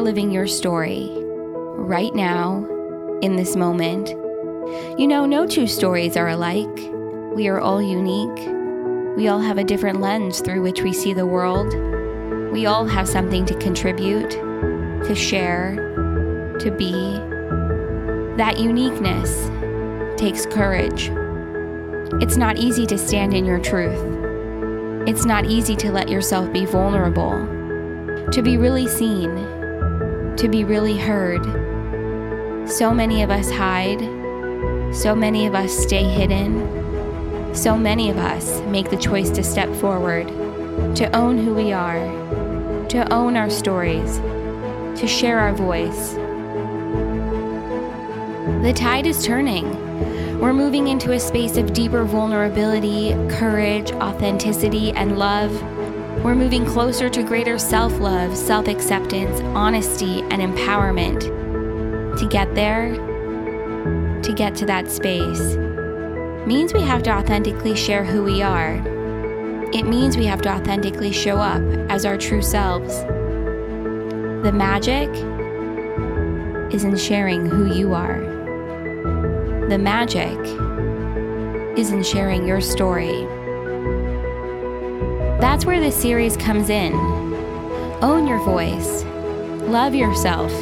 are living your story right now, in this moment. You know, no two stories are alike. We are all unique. We all have a different lens through which we see the world. We all have something to contribute, to share, to be. That uniqueness takes courage. It's not easy to stand in your truth. It's not easy to let yourself be vulnerable, to be really seen, to be really heard. So many of us hide, so many of us stay hidden, so many of us make the choice to step forward, to own who we are, to own our stories, to share our voice. The tide is turning. We're moving into a space of deeper vulnerability, courage, authenticity, and love. We're moving closer to greater self love, self acceptance, honesty, and empowerment. To get there, to get to that space, means we have to authentically share who we are. It means we have to authentically show up as our true selves. The magic is in sharing who you are. The magic is in sharing your story. That's where this series comes in. Own your voice, love yourself,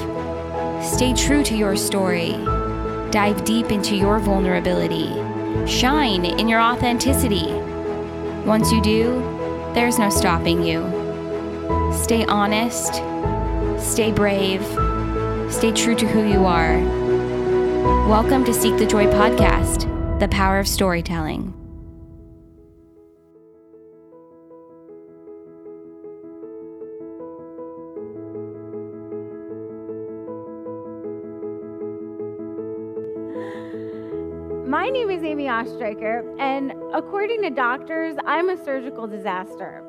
stay true to your story, dive deep into your vulnerability, shine in your authenticity. Once you do, there's no stopping you. Stay honest, stay brave, stay true to who you are. Welcome to Seek the Joy podcast, the power of storytelling. Is Amy Oestreicher, and according to doctors, I'm a surgical disaster.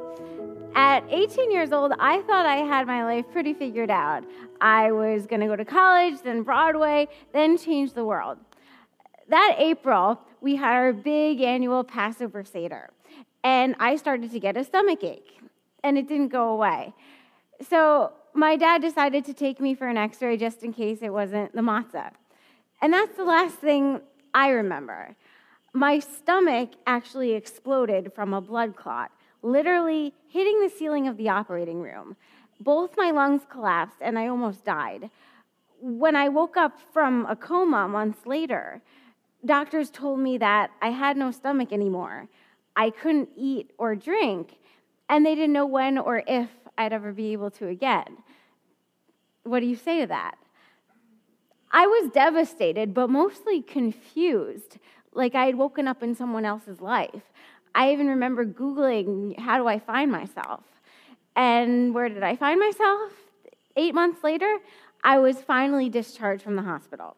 At 18 years old, I thought I had my life pretty figured out. I was going to go to college, then Broadway, then change the world. That April, we had our big annual Passover Seder, and I started to get a stomach ache, and it didn't go away. So my dad decided to take me for an x ray just in case it wasn't the matzah. And that's the last thing I remember. My stomach actually exploded from a blood clot, literally hitting the ceiling of the operating room. Both my lungs collapsed and I almost died. When I woke up from a coma months later, doctors told me that I had no stomach anymore. I couldn't eat or drink, and they didn't know when or if I'd ever be able to again. What do you say to that? I was devastated, but mostly confused, like I had woken up in someone else's life. I even remember Googling, how do I find myself? And where did I find myself? Eight months later, I was finally discharged from the hospital.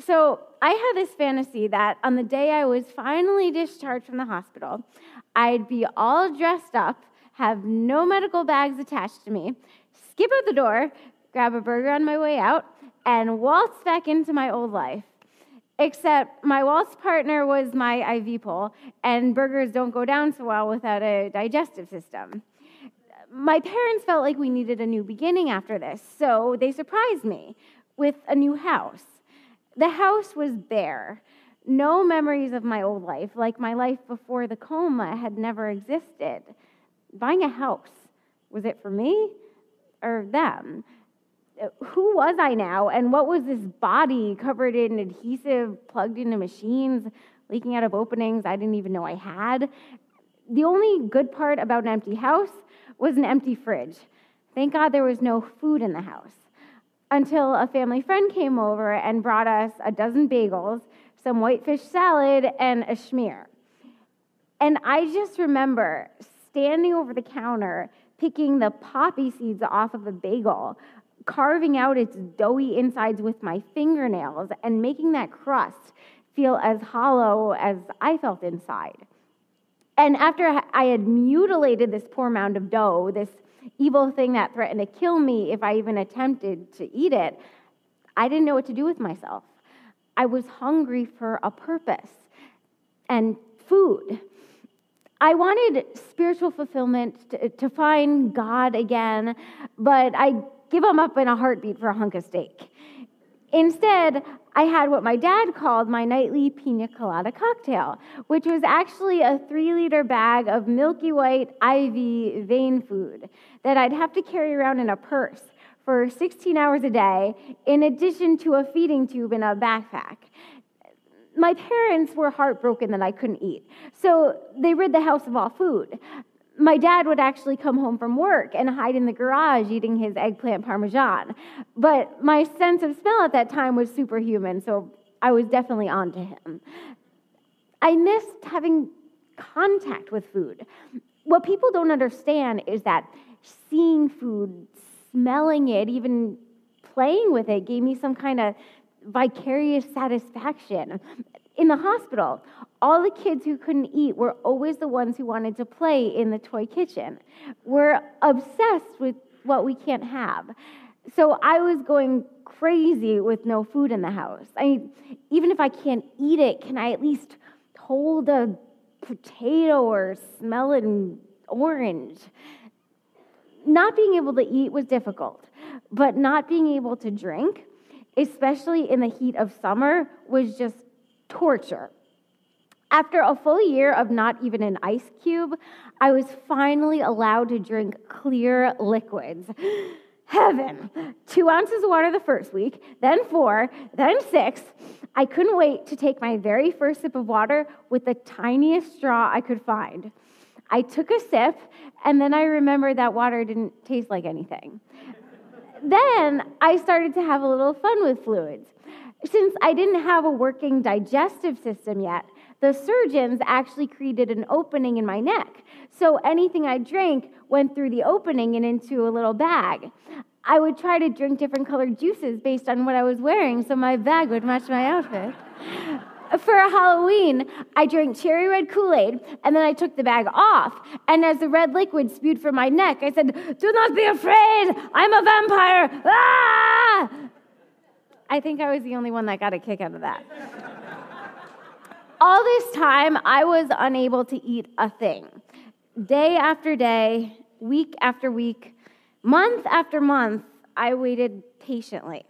So I had this fantasy that on the day I was finally discharged from the hospital, I'd be all dressed up, have no medical bags attached to me, skip out the door, grab a burger on my way out, and waltz back into my old life. Except my waltz partner was my IV pole, and burgers don't go down so well without a digestive system. My parents felt like we needed a new beginning after this, so they surprised me with a new house. The house was bare. No memories of my old life, like my life before the coma, had never existed. Buying a house, was it for me or them? Who was I now? And what was this body covered in adhesive, plugged into machines, leaking out of openings I didn't even know I had? The only good part about an empty house was an empty fridge. Thank God there was no food in the house. Until a family friend came over and brought us a dozen bagels, some whitefish salad, and a schmear. And I just remember standing over the counter, picking the poppy seeds off of a bagel, carving out its doughy insides with my fingernails and making that crust feel as hollow as I felt inside. And after I had mutilated this poor mound of dough, this evil thing that threatened to kill me if I even attempted to eat it, I didn't know what to do with myself. I was hungry for a purpose and food. I wanted spiritual fulfillment to, to find God again, but I give them up in a heartbeat for a hunk of steak. Instead, I had what my dad called my nightly pina colada cocktail, which was actually a three liter bag of milky white IV vein food that I'd have to carry around in a purse for 16 hours a day, in addition to a feeding tube in a backpack. My parents were heartbroken that I couldn't eat, so they rid the house of all food my dad would actually come home from work and hide in the garage eating his eggplant parmesan. But my sense of smell at that time was superhuman, so I was definitely on to him. I missed having contact with food. What people don't understand is that seeing food, smelling it, even playing with it gave me some kind of vicarious satisfaction. In the hospital, all the kids who couldn't eat were always the ones who wanted to play in the toy kitchen. We're obsessed with what we can't have. So I was going crazy with no food in the house. I mean, even if I can't eat it, can I at least hold a potato or smell an orange? Not being able to eat was difficult, but not being able to drink, especially in the heat of summer, was just torture. After a full year of not even an ice cube, I was finally allowed to drink clear liquids. Heaven. Two ounces of water the first week, then four, then six. I couldn't wait to take my very first sip of water with the tiniest straw I could find. I took a sip, and then I remembered that water didn't taste like anything. then I started to have a little fun with fluids. Since I didn't have a working digestive system yet, the surgeons actually created an opening in my neck. So anything I drank went through the opening and into a little bag. I would try to drink different colored juices based on what I was wearing so my bag would match my outfit. For Halloween, I drank cherry red Kool Aid and then I took the bag off. And as the red liquid spewed from my neck, I said, Do not be afraid, I'm a vampire. Ah! I think I was the only one that got a kick out of that all this time, I was unable to eat a thing. Day after day, week after week, month after month, I waited patiently.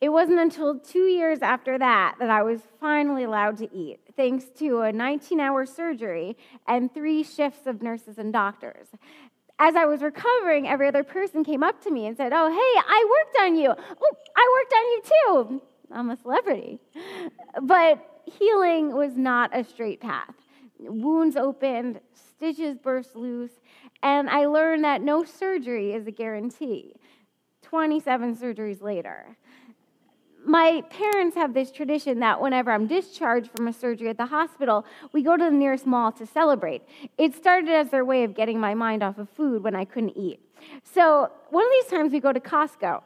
It wasn't until two years after that that I was finally allowed to eat, thanks to a 19 hour surgery and three shifts of nurses and doctors. As I was recovering, every other person came up to me and said, Oh, hey, I worked on you. Oh, I worked on you too. I'm a celebrity. But healing was not a straight path. Wounds opened, stitches burst loose, and I learned that no surgery is a guarantee. 27 surgeries later. My parents have this tradition that whenever I'm discharged from a surgery at the hospital, we go to the nearest mall to celebrate. It started as their way of getting my mind off of food when I couldn't eat. So, one of these times we go to Costco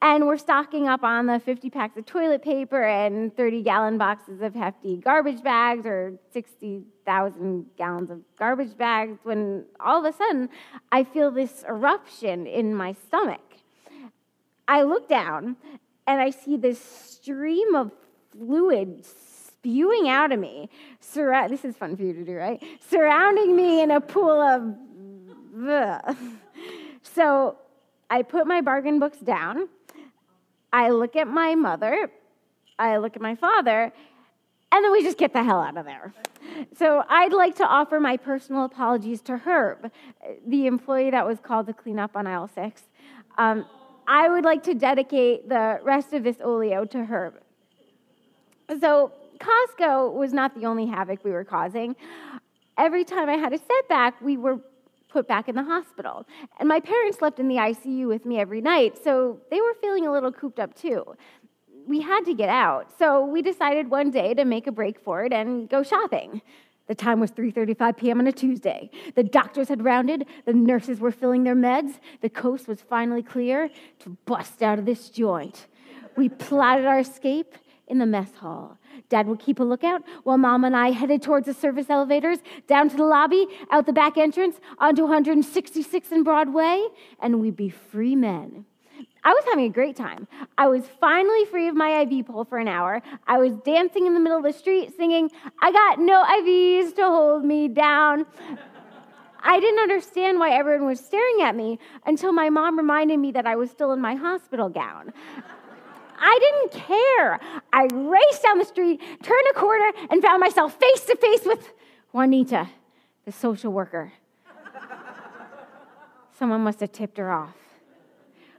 and we're stocking up on the 50 packs of toilet paper and 30 gallon boxes of hefty garbage bags or 60,000 gallons of garbage bags when all of a sudden I feel this eruption in my stomach. I look down and I see this stream of fluid spewing out of me. Sur- this is fun for you to do, right? Surrounding me in a pool of. So I put my bargain books down. I look at my mother. I look at my father. And then we just get the hell out of there. So I'd like to offer my personal apologies to Herb, the employee that was called to clean up on aisle six. Um, I would like to dedicate the rest of this oleo to Herb. So Costco was not the only havoc we were causing. Every time I had a setback, we were put back in the hospital. And my parents slept in the ICU with me every night, so they were feeling a little cooped up too. We had to get out, so we decided one day to make a break for it and go shopping. The time was 3:35 p.m. on a Tuesday. The doctors had rounded, the nurses were filling their meds, the coast was finally clear to bust out of this joint. We plotted our escape in the mess hall. Dad would keep a lookout while Mom and I headed towards the service elevators, down to the lobby, out the back entrance, onto 166 and Broadway, and we'd be free men. I was having a great time. I was finally free of my IV pole for an hour. I was dancing in the middle of the street singing, I got no IVs to hold me down. I didn't understand why everyone was staring at me until my mom reminded me that I was still in my hospital gown. I didn't care. I raced down the street, turned a corner, and found myself face to face with Juanita, the social worker. Someone must have tipped her off.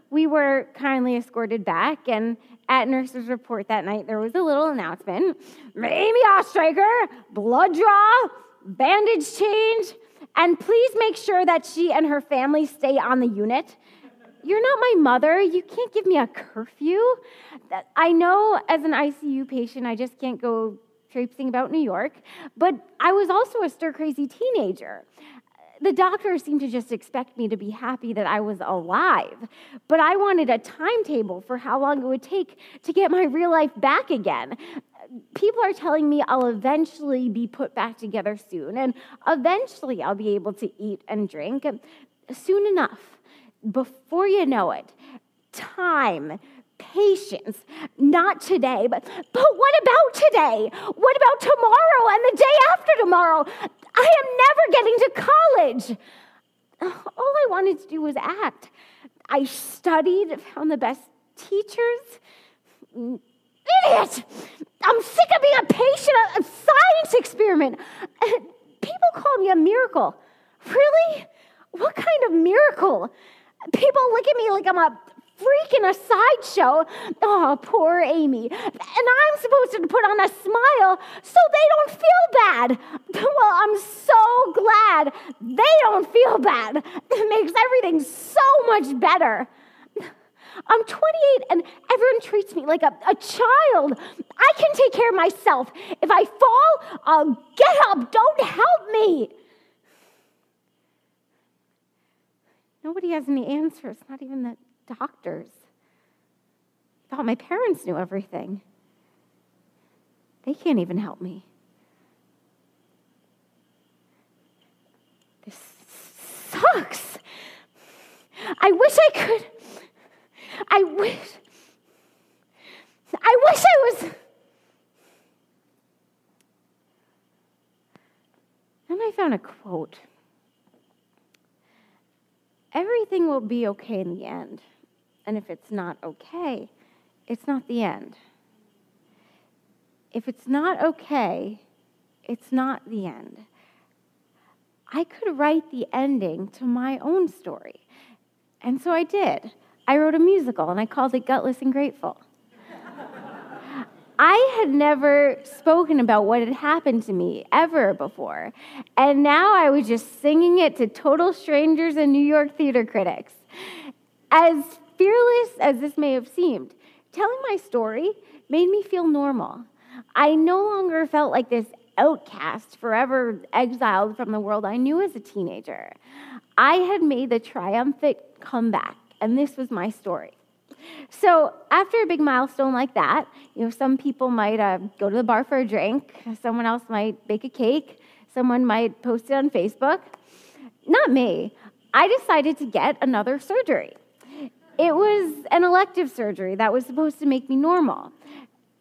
We were kindly escorted back, and at nurse's report that night, there was a little announcement Amy Oestreicher, blood draw, bandage change, and please make sure that she and her family stay on the unit. You're not my mother. You can't give me a curfew. I know as an ICU patient, I just can't go traipsing about New York, but I was also a stir crazy teenager. The doctors seemed to just expect me to be happy that I was alive, but I wanted a timetable for how long it would take to get my real life back again. People are telling me I'll eventually be put back together soon, and eventually I'll be able to eat and drink soon enough. Before you know it, time, patience, not today, but, but what about today? What about tomorrow and the day after tomorrow? I am never getting to college. All I wanted to do was act. I studied, found the best teachers. Idiot! I'm sick of being a patient, a science experiment. People call me a miracle. Really? What kind of miracle? People look at me like I'm a freak in a sideshow. Oh, poor Amy. And I'm supposed to put on a smile so they don't feel bad. Well, I'm so glad they don't feel bad. It makes everything so much better. I'm 28 and everyone treats me like a, a child. I can take care of myself. If I fall, I'll get up. Don't help me. Nobody has any answers, not even the doctors. I thought my parents knew everything. They can't even help me. This sucks. I wish I could. I wish. I wish I was. Then I found a quote everything will be okay in the end. And if it's not okay, it's not the end. If it's not okay, it's not the end. I could write the ending to my own story. And so I did. I wrote a musical and I called it Gutless and Grateful. I had never spoken about what had happened to me ever before. And now I was just singing it to total strangers and New York theater critics. As fearless as this may have seemed, telling my story made me feel normal. I no longer felt like this outcast, forever exiled from the world I knew as a teenager. I had made the triumphant comeback, and this was my story. So after a big milestone like that, you know, some people might uh, go to the bar for a drink, someone else might bake a cake, someone might post it on Facebook. Not me. I decided to get another surgery. It was an elective surgery that was supposed to make me normal,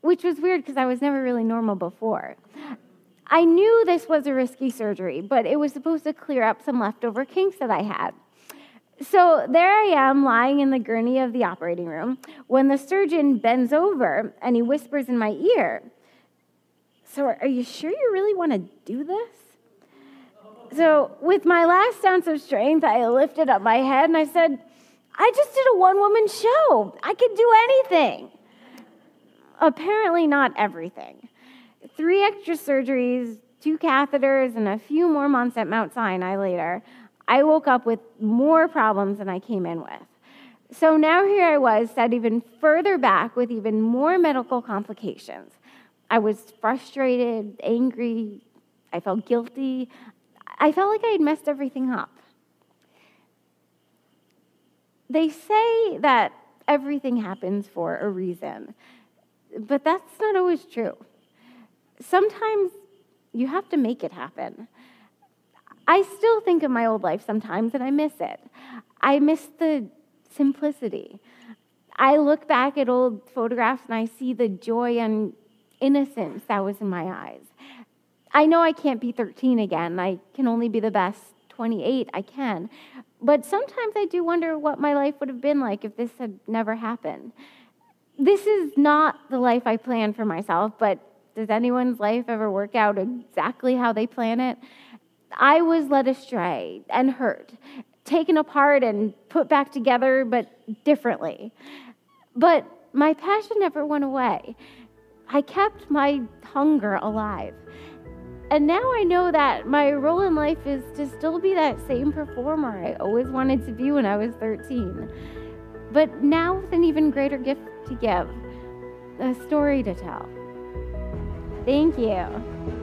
which was weird because I was never really normal before. I knew this was a risky surgery, but it was supposed to clear up some leftover kinks that I had. So there I am lying in the gurney of the operating room when the surgeon bends over and he whispers in my ear, So, are you sure you really want to do this? So, with my last ounce of strength, I lifted up my head and I said, I just did a one woman show. I could do anything. Apparently, not everything. Three extra surgeries, two catheters, and a few more months at Mount Sinai later, I woke up with more problems than I came in with. So now here I was, set even further back with even more medical complications. I was frustrated, angry, I felt guilty. I felt like I had messed everything up. They say that everything happens for a reason, but that's not always true. Sometimes you have to make it happen. I still think of my old life sometimes and I miss it. I miss the simplicity. I look back at old photographs and I see the joy and innocence that was in my eyes. I know I can't be 13 again. I can only be the best 28, I can. But sometimes I do wonder what my life would have been like if this had never happened. This is not the life I planned for myself, but does anyone's life ever work out exactly how they plan it? I was led astray and hurt, taken apart and put back together, but differently. But my passion never went away. I kept my hunger alive. And now I know that my role in life is to still be that same performer I always wanted to be when I was 13. But now with an even greater gift to give a story to tell. Thank you.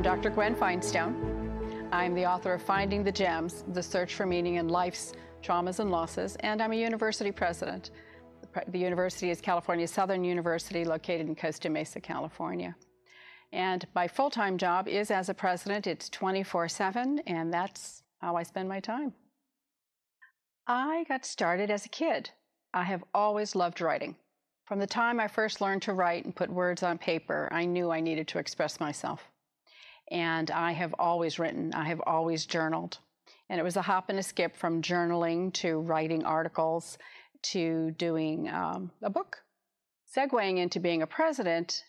I'm Dr. Gwen Finestone. I'm the author of Finding the Gems, The Search for Meaning in Life's Traumas and Losses, and I'm a university president. The university is California Southern University, located in Costa Mesa, California. And my full time job is as a president. It's 24 7, and that's how I spend my time. I got started as a kid. I have always loved writing. From the time I first learned to write and put words on paper, I knew I needed to express myself. And I have always written, I have always journaled. And it was a hop and a skip from journaling to writing articles to doing um, a book. Segwaying into being a president,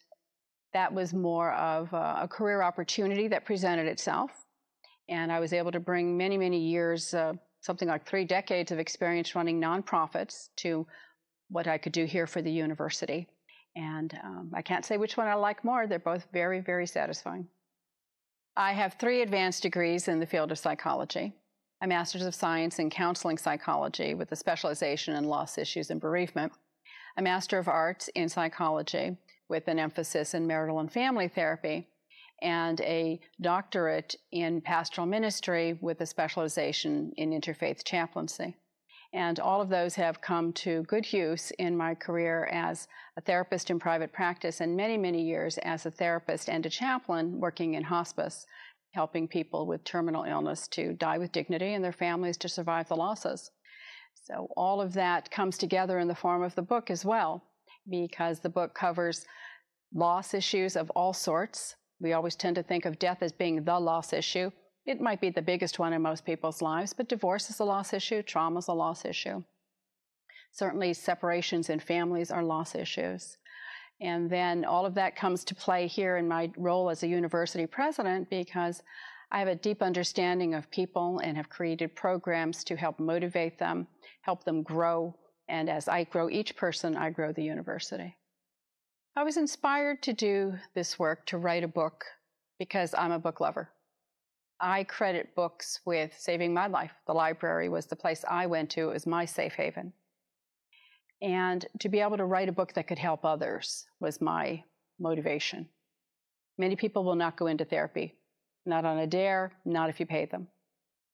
that was more of a, a, career opportunity that presented itself. And I was able to bring many, many years uh, something like three decades of experience running nonprofits to what I could do here for the university. And um, I can't say which one I like more. They're both very, very satisfying. I have three advanced degrees in the field of psychology a Master's of Science in Counseling Psychology with a specialization in loss issues and bereavement, a Master of Arts in Psychology with an emphasis in marital and family therapy, and a doctorate in pastoral ministry with a specialization in interfaith chaplaincy. And all of those have come to good use in my career as a therapist in private practice and many, many years as a therapist and a chaplain working in hospice, helping people with terminal illness to die with dignity and their families to survive the losses. So all of that comes together in the form of the book as well, because the book covers loss issues of all sorts, we always tend to think of death as being the loss issue. It might be the biggest one in most people's lives, but divorce is a loss issue, trauma is a loss issue. Certainly, separations in families are loss issues. And then all of that comes to play here in my role as a university president because I have a deep understanding of people and have created programs to help motivate them, help them grow. And as I grow each person, I grow the university. I was inspired to do this work, to write a book, because I'm a book lover. I credit books with saving my life. The library was the place I went to, it was my safe haven. And to be able to write a book that could help others was my motivation. Many people will not go into therapy, not on a dare, not if you pay them.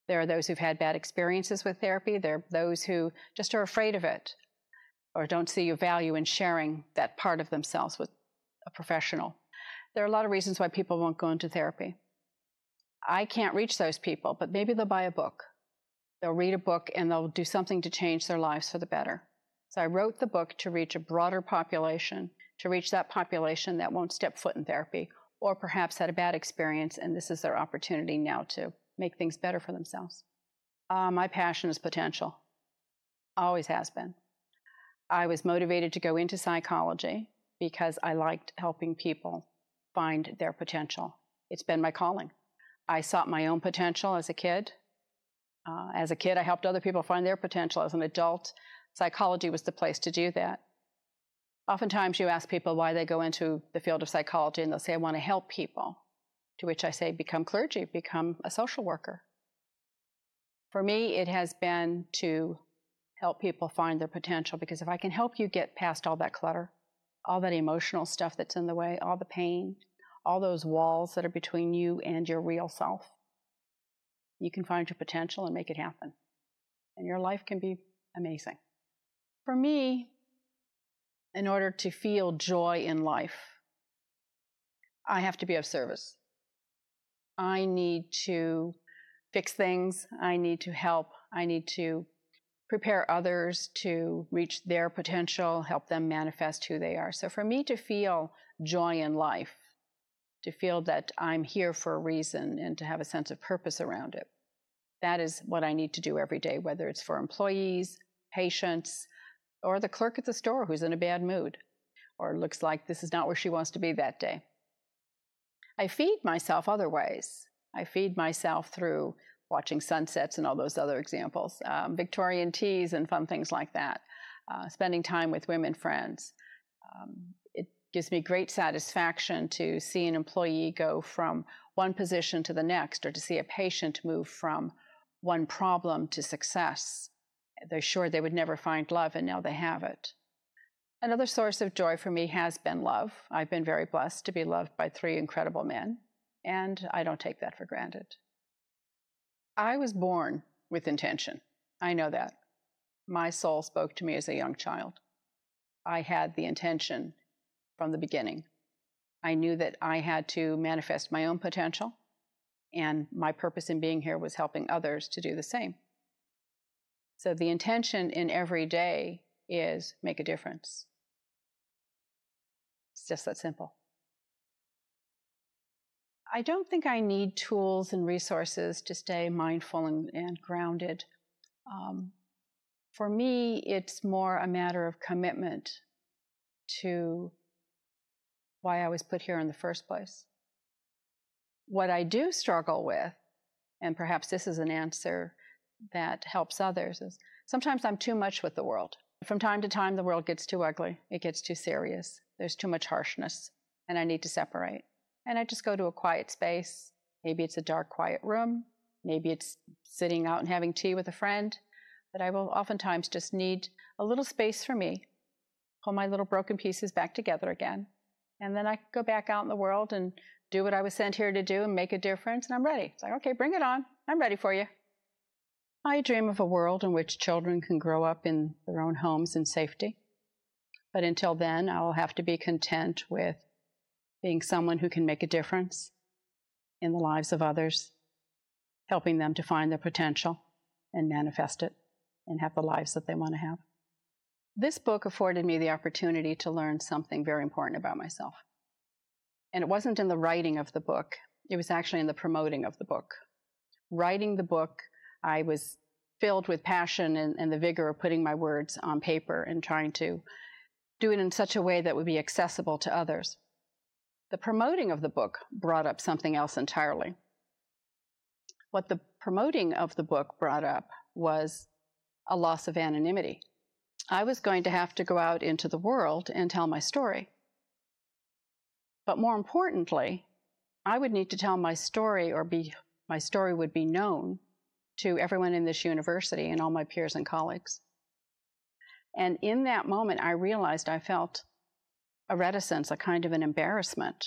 There are those who've had bad experiences with therapy. There are those who just are afraid of it or don't see a value in sharing that part of themselves with a professional. There are a lot of reasons why people won't go into therapy. I can't reach those people, but maybe they'll buy a book. They'll read a book and they'll do something to change their lives for the better. So I wrote the book to reach a broader population, to reach that population that won't step foot in therapy or perhaps had a bad experience and this is their opportunity now to make things better for themselves. Uh, my passion is potential, always has been. I was motivated to go into psychology because I liked helping people find their potential. It's been my calling. I sought my own potential as a kid. Uh, as a kid, I helped other people find their potential. As an adult, psychology was the place to do that. Oftentimes, you ask people why they go into the field of psychology, and they'll say, I want to help people. To which I say, become clergy, become a social worker. For me, it has been to help people find their potential because if I can help you get past all that clutter, all that emotional stuff that's in the way, all the pain, all those walls that are between you and your real self, you can find your potential and make it happen. And your life can be amazing. For me, in order to feel joy in life, I have to be of service. I need to fix things. I need to help. I need to prepare others to reach their potential, help them manifest who they are. So for me to feel joy in life, to feel that I'm here for a reason and to have a sense of purpose around it, that is what I need to do every day, whether it's for employees, patients, or the clerk at the store who's in a bad mood or looks like this is not where she wants to be that day. I feed myself other ways. I feed myself through watching sunsets and all those other examples, um, Victorian teas and fun things like that, uh, spending time with women friends. Um, gives me great satisfaction to see an employee go from one position to the next or to see a patient move from one problem to success. They're sure they would never find love, and now they have it. Another source of joy for me has been love. I've been very blessed to be loved by three incredible men, and I don't take that for granted. I was born with intention. I know that. My soul spoke to me as a young child. I had the intention from the beginning. I knew that I had to manifest my own potential, and my purpose in being here was helping others to do the same. So the intention in every day is make a difference. It's just that simple. I don't think I need tools and resources to stay mindful and, and grounded. Um, for me, it's more a matter of commitment to why I was put here in the first place. What I do struggle with, and perhaps this is an answer that helps others, is sometimes I'm too much with the world. From time to time, the world gets too ugly, it gets too serious, there's too much harshness, and I need to separate and I just go to a quiet space. Maybe it's a dark, quiet room. Maybe it's sitting out and having tea with a friend. But I will oftentimes just need a little space for me, pull my little broken pieces back together again. And then I could go back out in the world and do what I was sent here to do and make a difference. And I'm ready. It's like, okay, bring it on. I'm ready for you. I dream of a world in which children can grow up in their own homes in safety. But until then, I'll have to be content with being someone who can make a difference in the lives of others, helping them to find their potential and manifest it and have the lives that they want to have. This book afforded me the opportunity to learn something very important about myself. And it wasn't in the writing of the book, it was actually in the promoting of the book. Writing the book, I was filled with passion and, and the vigor of putting my words on paper and trying to do it in such a way that would be accessible to others. The promoting of the book brought up something else entirely. What the promoting of the book brought up was a loss of anonymity. I was going to have to go out into the world and tell my story. But more importantly, I would need to tell my story or be my story would be known to everyone in this university and all my peers and colleagues. And in that moment, I realized I felt a reticence, a kind of an embarrassment.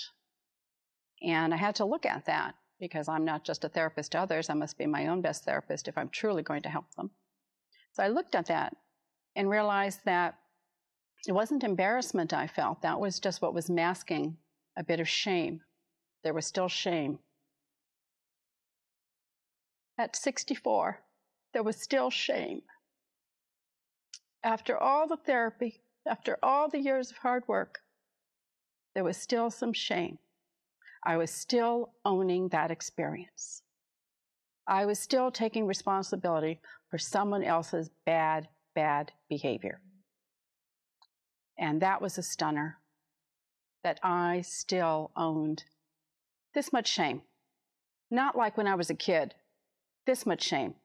And I had to look at that because I'm not just a therapist to others, I must be my own best therapist if I'm truly going to help them. So I looked at that and realized that it wasn't embarrassment I felt, that was just what was masking a bit of shame. There was still shame. At 64, there was still shame. After all the therapy, after all the years of hard work, there was still some shame. I was still owning that experience. I was still taking responsibility for someone else's bad, bad behavior. And that was a stunner that I still owned this much shame. Not like when I was a kid, this much shame.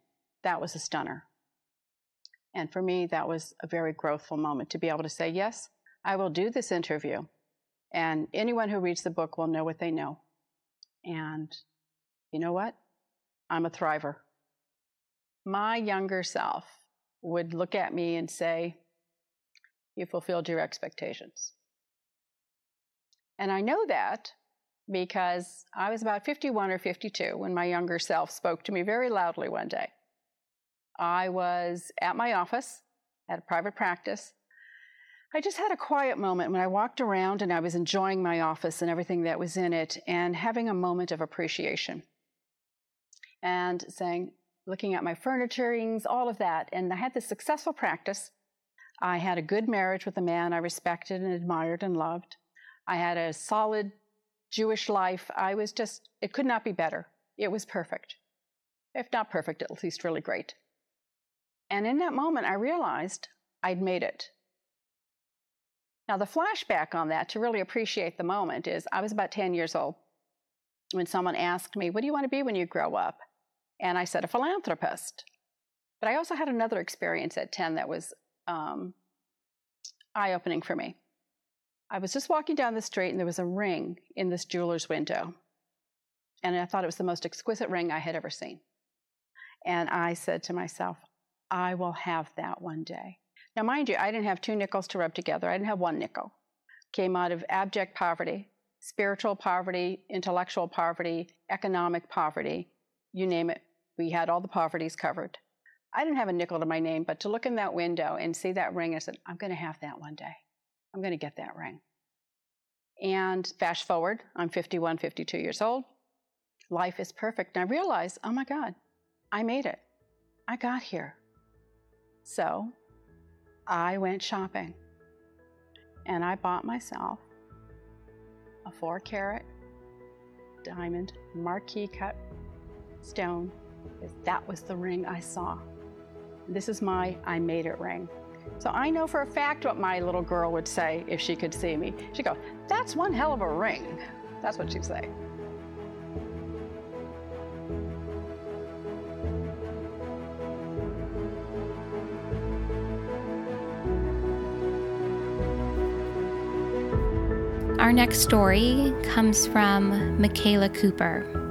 That was a stunner. And for me, that was a very growthful moment to be able to say, yes, I will do this interview and anyone who reads the book will know what they know. And you know what? I'm a thriver. My younger self would look at me and say, You fulfilled your expectations. And I know that because I was about 51 or 52 when my younger self spoke to me very loudly one day. I was at my office at a private practice, I just had a quiet moment when I walked around and I was enjoying my office and everything that was in it and having a moment of appreciation and saying, looking at my furniturings, all of that. And I had this successful practice. I had a good marriage with a man I respected and admired and loved. I had a solid Jewish life. I was just, it could not be better. It was perfect. If not perfect, at least really great. And in that moment, I realized I'd made it. Now, the flashback on that to really appreciate the moment is I was about 10 years old when someone asked me, What do you want to be when you grow up? And I said, A philanthropist. But I also had another experience at 10 that was um, eye opening for me. I was just walking down the street and there was a ring in this jeweler's window. And I thought it was the most exquisite ring I had ever seen. And I said to myself, I will have that one day. Now, mind you, I didn't have two nickels to rub together. I didn't have one nickel. Came out of abject poverty, spiritual poverty, intellectual poverty, economic poverty, you name it. We had all the poverties covered. I didn't have a nickel to my name, but to look in that window and see that ring, I said, I'm going to have that one day. I'm going to get that ring. And fast forward, I'm 51, 52 years old. Life is perfect. And I realize, oh my God, I made it. I got here. So I went shopping and I bought myself a four carat diamond marquise cut stone that was the ring I saw. This is my I made it ring. So I know for a fact what my little girl would say if she could see me. She'd go, That's one hell of a ring. That's what she'd say. Our next story comes from Michaela Cooper.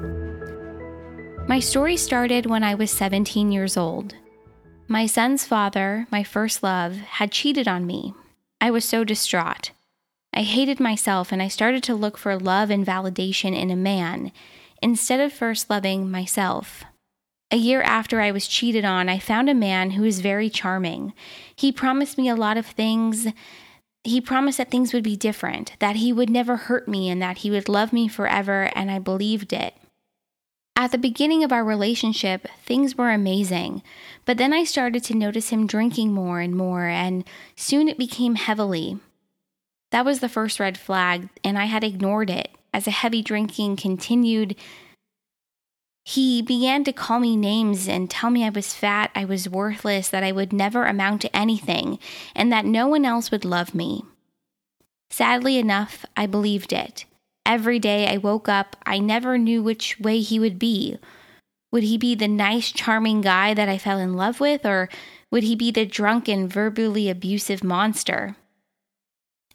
My story started when I was 17 years old. My son's father, my first love, had cheated on me. I was so distraught. I hated myself and I started to look for love and validation in a man instead of first loving myself. A year after I was cheated on, I found a man who was very charming. He promised me a lot of things he promised that things would be different, that he would never hurt me, and that he would love me forever, and I believed it. At the beginning of our relationship, things were amazing, but then I started to notice him drinking more and more, and soon it became heavily. That was the first red flag, and I had ignored it. As the heavy drinking continued, he began to call me names and tell me I was fat, I was worthless, that I would never amount to anything, and that no one else would love me. Sadly enough, I believed it. Every day I woke up, I never knew which way he would be. Would he be the nice, charming guy that I fell in love with, or would he be the drunken, verbally abusive monster?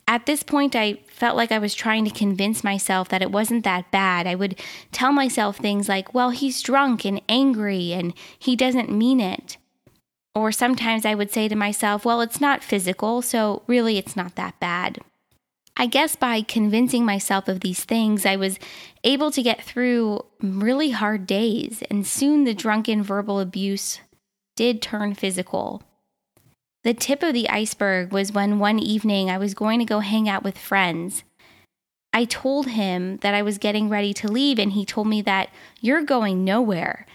At this point, I felt like I was trying to convince myself that it wasn't that bad. I would tell myself things like, well, he's drunk and angry and he doesn't mean it. Or sometimes I would say to myself, well, it's not physical, so really it's not that bad. I guess by convincing myself of these things, I was able to get through really hard days, and soon the drunken verbal abuse did turn physical. The tip of the iceberg was when one evening I was going to go hang out with friends. I told him that I was getting ready to leave, and he told me that you're going nowhere.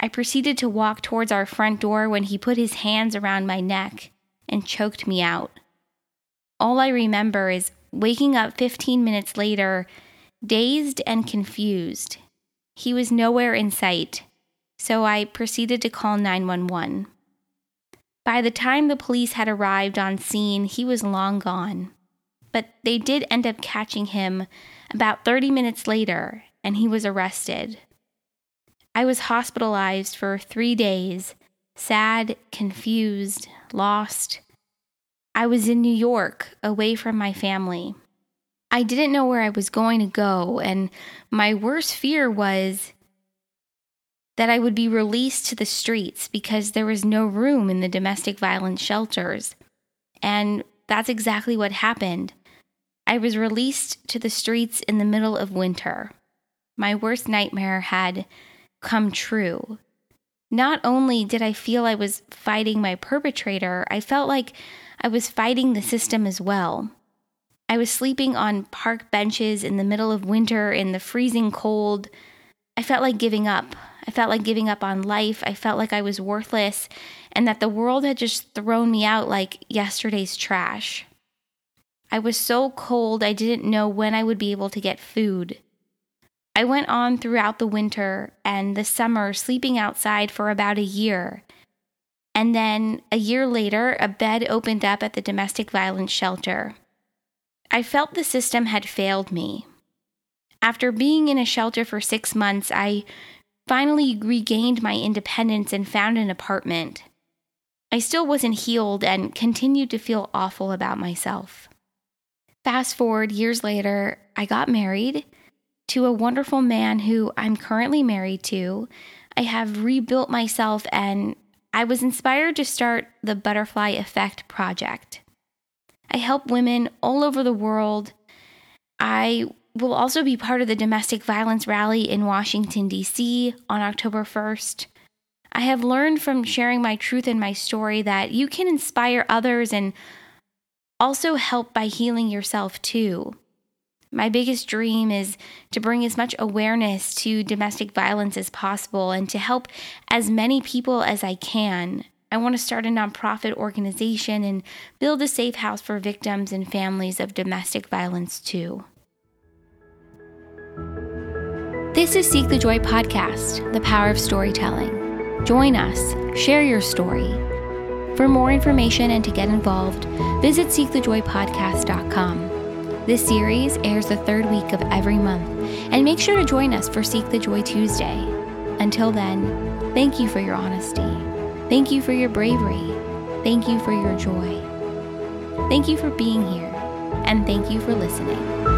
I proceeded to walk towards our front door when he put his hands around my neck and choked me out. All I remember is waking up 15 minutes later, dazed and confused. He was nowhere in sight, so I proceeded to call 911. By the time the police had arrived on scene, he was long gone. But they did end up catching him about 30 minutes later, and he was arrested. I was hospitalized for three days, sad, confused, lost. I was in New York, away from my family. I didn't know where I was going to go, and my worst fear was that I would be released to the streets because there was no room in the domestic violence shelters. And that's exactly what happened. I was released to the streets in the middle of winter. My worst nightmare had come true. Not only did I feel I was fighting my perpetrator, I felt like I was fighting the system as well. I was sleeping on park benches in the middle of winter in the freezing cold. I felt like giving up. I felt like giving up on life. I felt like I was worthless and that the world had just thrown me out like yesterday's trash. I was so cold, I didn't know when I would be able to get food. I went on throughout the winter and the summer sleeping outside for about a year. And then a year later, a bed opened up at the domestic violence shelter. I felt the system had failed me. After being in a shelter for six months, I finally regained my independence and found an apartment. I still wasn't healed and continued to feel awful about myself. Fast forward years later, I got married to a wonderful man who I'm currently married to. I have rebuilt myself and I was inspired to start the Butterfly Effect Project. I help women all over the world. I will also be part of the domestic violence rally in Washington, D.C. on October 1st. I have learned from sharing my truth and my story that you can inspire others and also help by healing yourself too. My biggest dream is to bring as much awareness to domestic violence as possible and to help as many people as I can. I want to start a nonprofit organization and build a safe house for victims and families of domestic violence too. This is Seek the Joy podcast, the power of storytelling. Join us, share your story. For more information and to get involved, visit seekthejoypodcast.com. This series airs the third week of every month, and make sure to join us for Seek the Joy Tuesday. Until then, thank you for your honesty. Thank you for your bravery. Thank you for your joy. Thank you for being here, and thank you for listening.